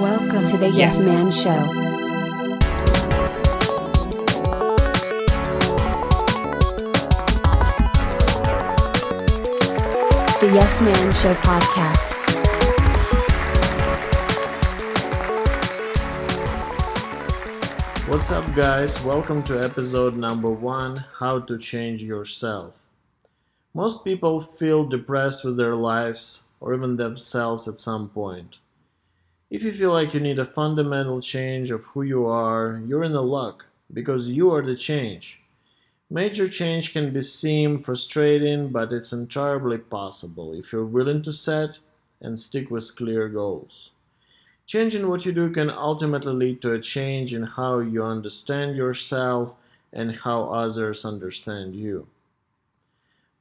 Welcome to the Yes. Yes Man Show. The Yes Man Show podcast. What's up, guys? Welcome to episode number one How to Change Yourself. Most people feel depressed with their lives or even themselves at some point. If you feel like you need a fundamental change of who you are, you're in the luck because you are the change. Major change can be seem frustrating, but it's entirely possible if you're willing to set and stick with clear goals. Changing what you do can ultimately lead to a change in how you understand yourself and how others understand you.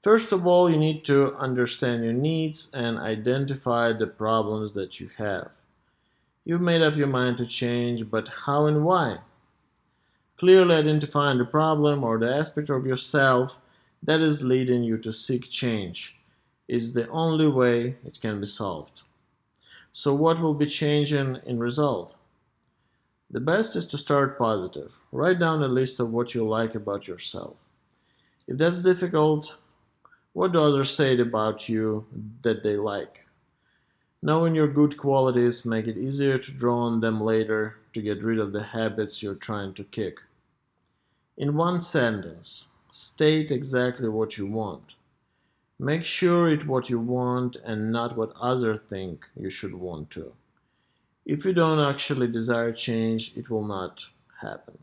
First of all, you need to understand your needs and identify the problems that you have. You've made up your mind to change, but how and why? Clearly identifying the problem or the aspect of yourself that is leading you to seek change is the only way it can be solved. So, what will be changing in result? The best is to start positive. Write down a list of what you like about yourself. If that's difficult, what do others say about you that they like? Knowing your good qualities make it easier to draw on them later to get rid of the habits you're trying to kick. In one sentence, state exactly what you want. Make sure it's what you want and not what others think you should want to. If you don't actually desire change, it will not happen.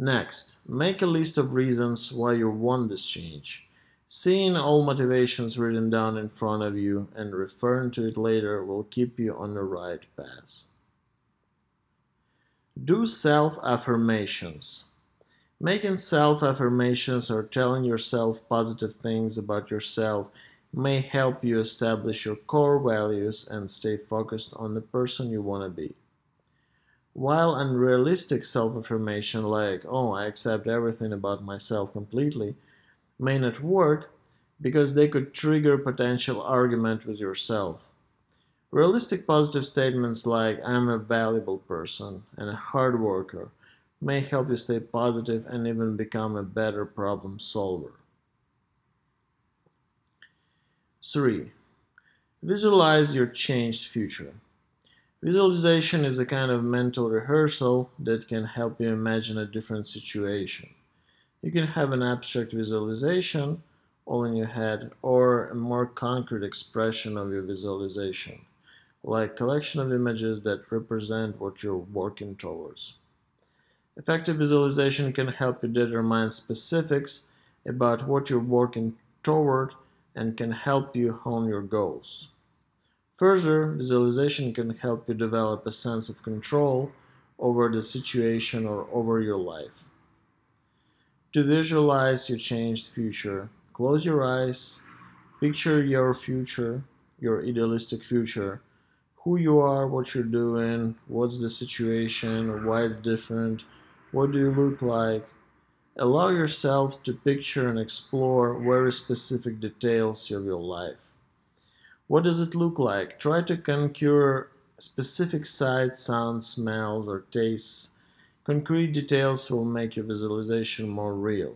Next, make a list of reasons why you want this change. Seeing all motivations written down in front of you and referring to it later will keep you on the right path. Do self affirmations. Making self affirmations or telling yourself positive things about yourself may help you establish your core values and stay focused on the person you want to be. While unrealistic self affirmation, like, oh, I accept everything about myself completely, may not work because they could trigger potential argument with yourself. Realistic positive statements like, I'm a valuable person and a hard worker may help you stay positive and even become a better problem solver. 3. Visualize your changed future. Visualization is a kind of mental rehearsal that can help you imagine a different situation. You can have an abstract visualization all in your head or a more concrete expression of your visualization, like collection of images that represent what you're working towards. Effective visualization can help you determine specifics about what you're working toward and can help you hone your goals. Further, visualization can help you develop a sense of control over the situation or over your life. To visualize your changed future, close your eyes, picture your future, your idealistic future, who you are, what you're doing, what's the situation, why it's different, what do you look like. Allow yourself to picture and explore very specific details of your life. What does it look like? Try to conjure specific sights, sounds, smells, or tastes. Concrete details will make your visualization more real.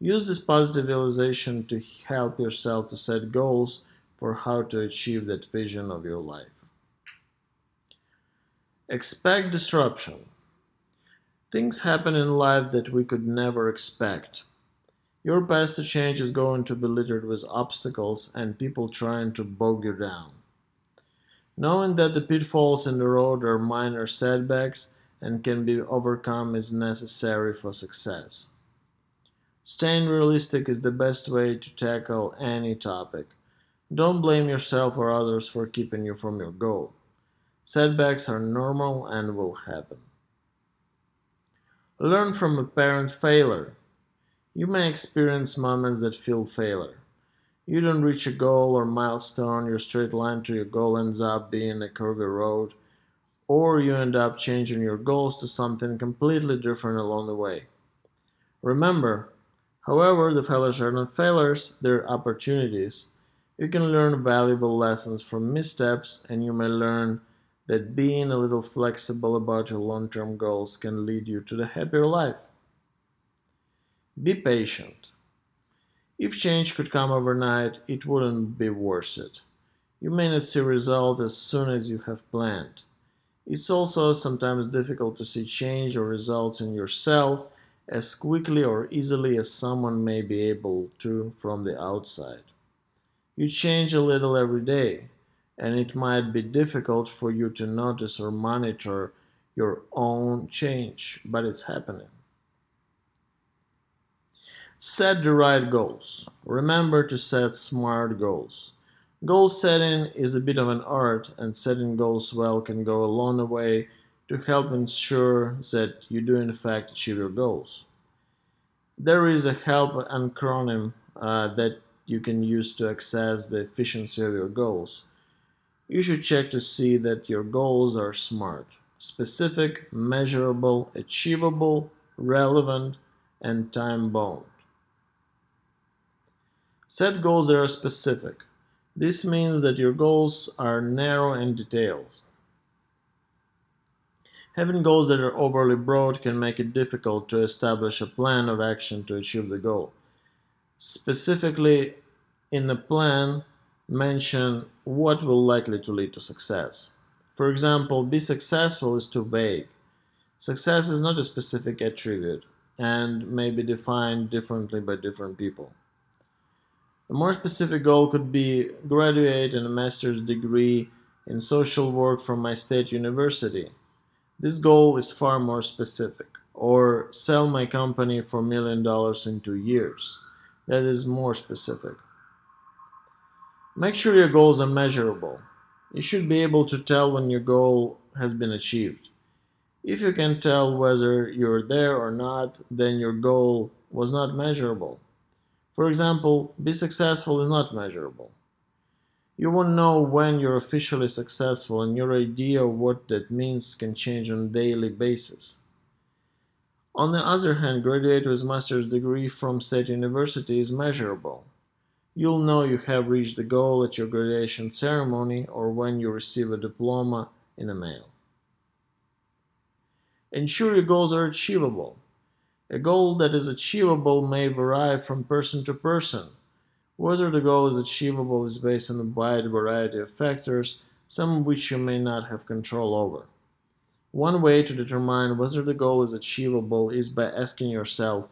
Use this positive visualization to help yourself to set goals for how to achieve that vision of your life. Expect disruption. Things happen in life that we could never expect. Your path to change is going to be littered with obstacles and people trying to bog you down. Knowing that the pitfalls in the road are minor setbacks and can be overcome is necessary for success. Staying realistic is the best way to tackle any topic. Don't blame yourself or others for keeping you from your goal. Setbacks are normal and will happen. Learn from apparent failure. You may experience moments that feel failure. You don't reach a goal or milestone, your straight line to your goal ends up being a curvy road, or you end up changing your goals to something completely different along the way. Remember, however, the failures are not failures, they're opportunities. You can learn valuable lessons from missteps, and you may learn that being a little flexible about your long term goals can lead you to the happier life. Be patient. If change could come overnight, it wouldn't be worth it. You may not see results as soon as you have planned. It's also sometimes difficult to see change or results in yourself as quickly or easily as someone may be able to from the outside. You change a little every day, and it might be difficult for you to notice or monitor your own change, but it's happening. Set the right goals. Remember to set smart goals. Goal setting is a bit of an art, and setting goals well can go a long way to help ensure that you do in fact achieve your goals. There is a help acronym uh, that you can use to access the efficiency of your goals you should check to see that your goals are SMART specific, measurable, achievable, relevant, and time bound. Set goals that are specific. This means that your goals are narrow and detailed. Having goals that are overly broad can make it difficult to establish a plan of action to achieve the goal. Specifically, in the plan, mention what will likely to lead to success. For example, be successful is too vague. Success is not a specific attribute and may be defined differently by different people. A more specific goal could be graduate in a master's degree in social work from my state university. This goal is far more specific. Or sell my company for a million dollars in two years. That is more specific. Make sure your goals are measurable. You should be able to tell when your goal has been achieved. If you can tell whether you're there or not, then your goal was not measurable. For example, be successful is not measurable. You won't know when you're officially successful, and your idea of what that means can change on a daily basis. On the other hand, graduate with master's degree from state university is measurable. You'll know you have reached the goal at your graduation ceremony or when you receive a diploma in the mail. Ensure your goals are achievable. A goal that is achievable may vary from person to person. Whether the goal is achievable is based on a wide variety of factors, some of which you may not have control over. One way to determine whether the goal is achievable is by asking yourself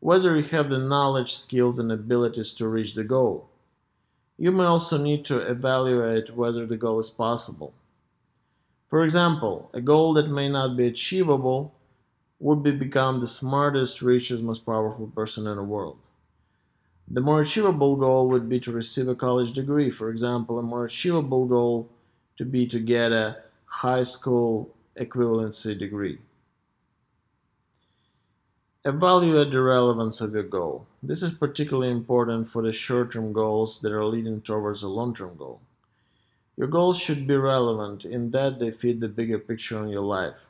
whether you have the knowledge, skills, and abilities to reach the goal. You may also need to evaluate whether the goal is possible. For example, a goal that may not be achievable would be become the smartest, richest, most powerful person in the world. The more achievable goal would be to receive a college degree. For example, a more achievable goal to be to get a high school equivalency degree. Evaluate the relevance of your goal. This is particularly important for the short term goals that are leading towards a long term goal. Your goals should be relevant in that they fit the bigger picture in your life.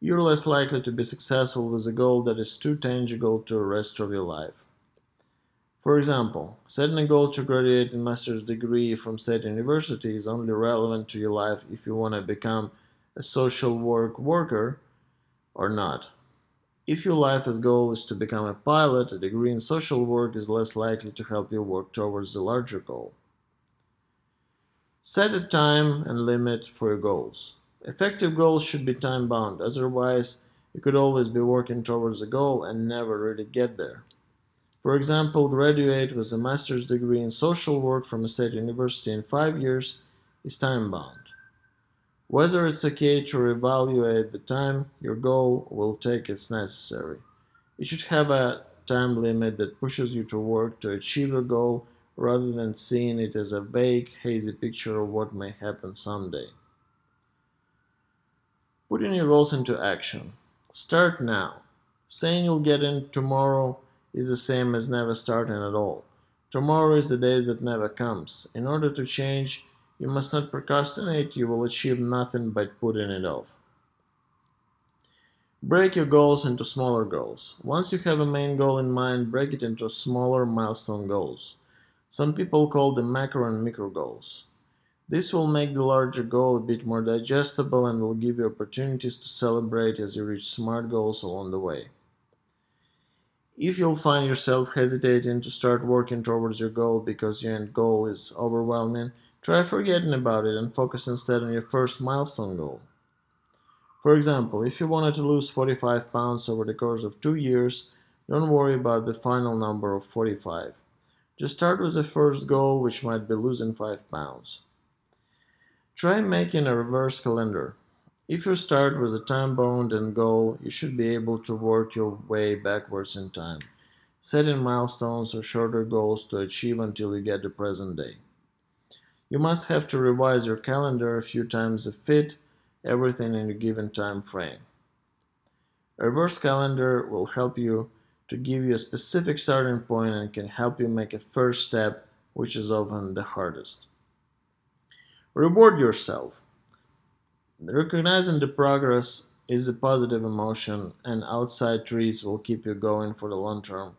You're less likely to be successful with a goal that is too tangible to the rest of your life. For example, setting a goal to graduate a master's degree from state university is only relevant to your life if you want to become a social work worker or not. If your life's goal is to become a pilot, a degree in social work is less likely to help you work towards the larger goal. Set a time and limit for your goals. Effective goals should be time bound, otherwise, you could always be working towards a goal and never really get there. For example, graduate with a master's degree in social work from a state university in five years is time bound. Whether it's okay to reevaluate the time your goal will take is necessary. You should have a time limit that pushes you to work to achieve your goal rather than seeing it as a vague, hazy picture of what may happen someday. Putting your goals into action. Start now. Saying you'll get in tomorrow is the same as never starting at all. Tomorrow is the day that never comes. In order to change, you must not procrastinate, you will achieve nothing by putting it off. Break your goals into smaller goals. Once you have a main goal in mind, break it into smaller milestone goals. Some people call them macro and micro goals. This will make the larger goal a bit more digestible and will give you opportunities to celebrate as you reach SMART goals along the way. If you'll find yourself hesitating to start working towards your goal because your end goal is overwhelming, try forgetting about it and focus instead on your first milestone goal. For example, if you wanted to lose 45 pounds over the course of two years, don't worry about the final number of 45. Just start with the first goal, which might be losing 5 pounds. Try making a reverse calendar. If you start with a time bound end goal, you should be able to work your way backwards in time, setting milestones or shorter goals to achieve until you get the present day. You must have to revise your calendar a few times to fit everything in a given time frame. A reverse calendar will help you to give you a specific starting point and can help you make a first step, which is often the hardest. Reward yourself. Recognizing the progress is a positive emotion, and outside treats will keep you going for the long term.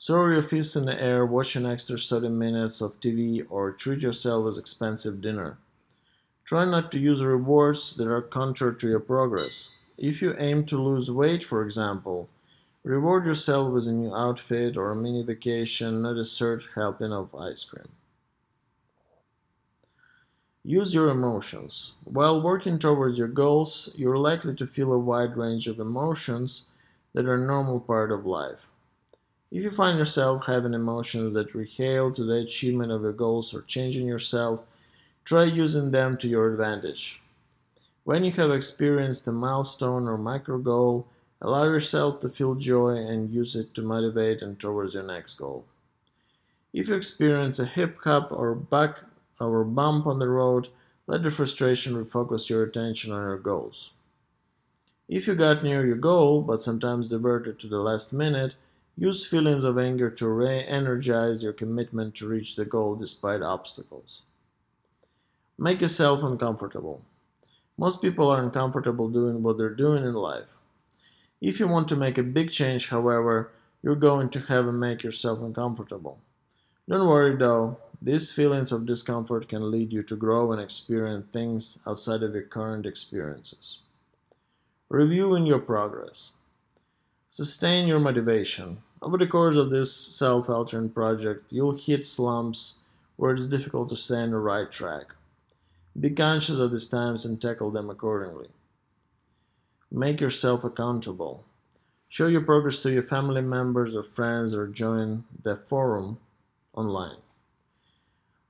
Throw your fist in the air, watch an extra 30 minutes of TV, or treat yourself with expensive dinner. Try not to use rewards that are contrary to your progress. If you aim to lose weight, for example, reward yourself with a new outfit or a mini vacation, not a third helping of ice cream. Use your emotions. While working towards your goals, you're likely to feel a wide range of emotions that are a normal part of life. If you find yourself having emotions that rehail to the achievement of your goals or changing yourself, try using them to your advantage. When you have experienced a milestone or micro goal, allow yourself to feel joy and use it to motivate and towards your next goal. If you experience a hiccup or back or bump on the road, let the frustration refocus your attention on your goals. If you got near your goal, but sometimes diverted to the last minute, use feelings of anger to re energize your commitment to reach the goal despite obstacles. Make yourself uncomfortable. Most people are uncomfortable doing what they're doing in life. If you want to make a big change, however, you're going to have to make yourself uncomfortable. Don't worry though, these feelings of discomfort can lead you to grow and experience things outside of your current experiences. Reviewing your progress. Sustain your motivation. Over the course of this self altering project, you'll hit slumps where it's difficult to stay on the right track. Be conscious of these times and tackle them accordingly. Make yourself accountable. Show your progress to your family members or friends or join the forum online.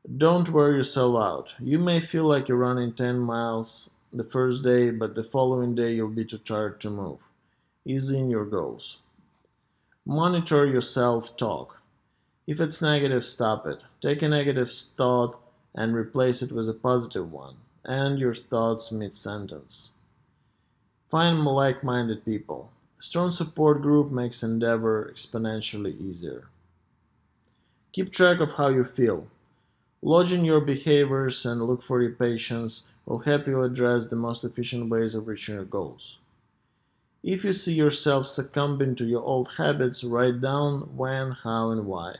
Don't wear yourself out. You may feel like you're running 10 miles the first day, but the following day you'll be too tired to move. Ease in your goals. Monitor your self talk. If it's negative, stop it. Take a negative thought and replace it with a positive one. And your thoughts mid sentence. Find like minded people. A strong support group makes endeavor exponentially easier. Keep track of how you feel. Lodging your behaviors and look for your patients will help you address the most efficient ways of reaching your goals. If you see yourself succumbing to your old habits, write down when, how, and why.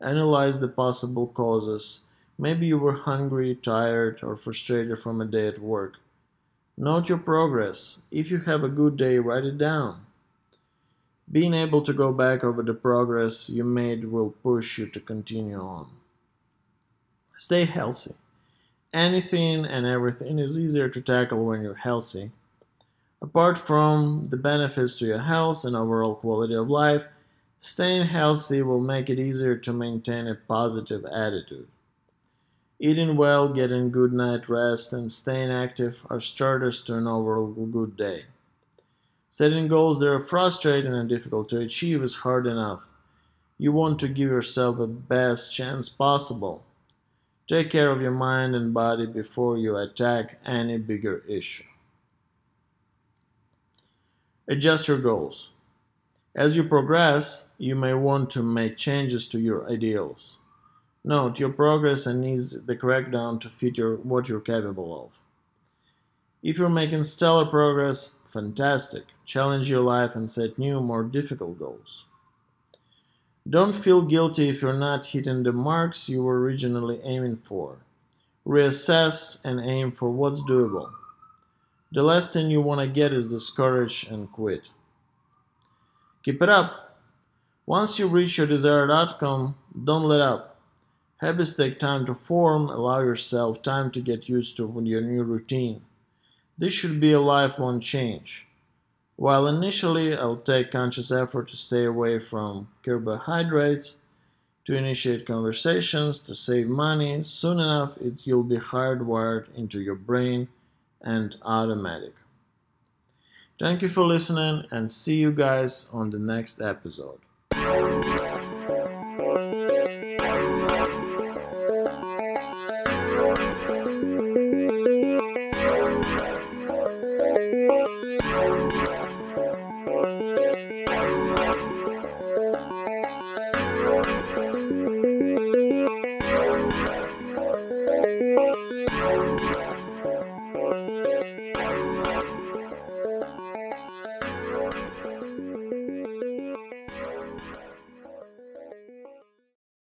Analyze the possible causes. Maybe you were hungry, tired, or frustrated from a day at work. Note your progress. If you have a good day, write it down. Being able to go back over the progress you made will push you to continue on. Stay healthy. Anything and everything is easier to tackle when you're healthy. Apart from the benefits to your health and overall quality of life, staying healthy will make it easier to maintain a positive attitude. Eating well, getting good night rest, and staying active are starters to an overall good day. Setting goals that are frustrating and difficult to achieve is hard enough. You want to give yourself the best chance possible. Take care of your mind and body before you attack any bigger issue. Adjust your goals. As you progress, you may want to make changes to your ideals. Note your progress and ease the crackdown to fit your, what you're capable of. If you're making stellar progress, fantastic. Challenge your life and set new, more difficult goals. Don't feel guilty if you're not hitting the marks you were originally aiming for. reassess, and aim for what's doable. The last thing you want to get is discouraged and quit. Keep it up. Once you reach your desired outcome, don't let up. Habits take time to form, allow yourself time to get used to your new routine. This should be a lifelong change. While initially I'll take conscious effort to stay away from carbohydrates, to initiate conversations, to save money, soon enough it will be hardwired into your brain and automatic. Thank you for listening and see you guys on the next episode.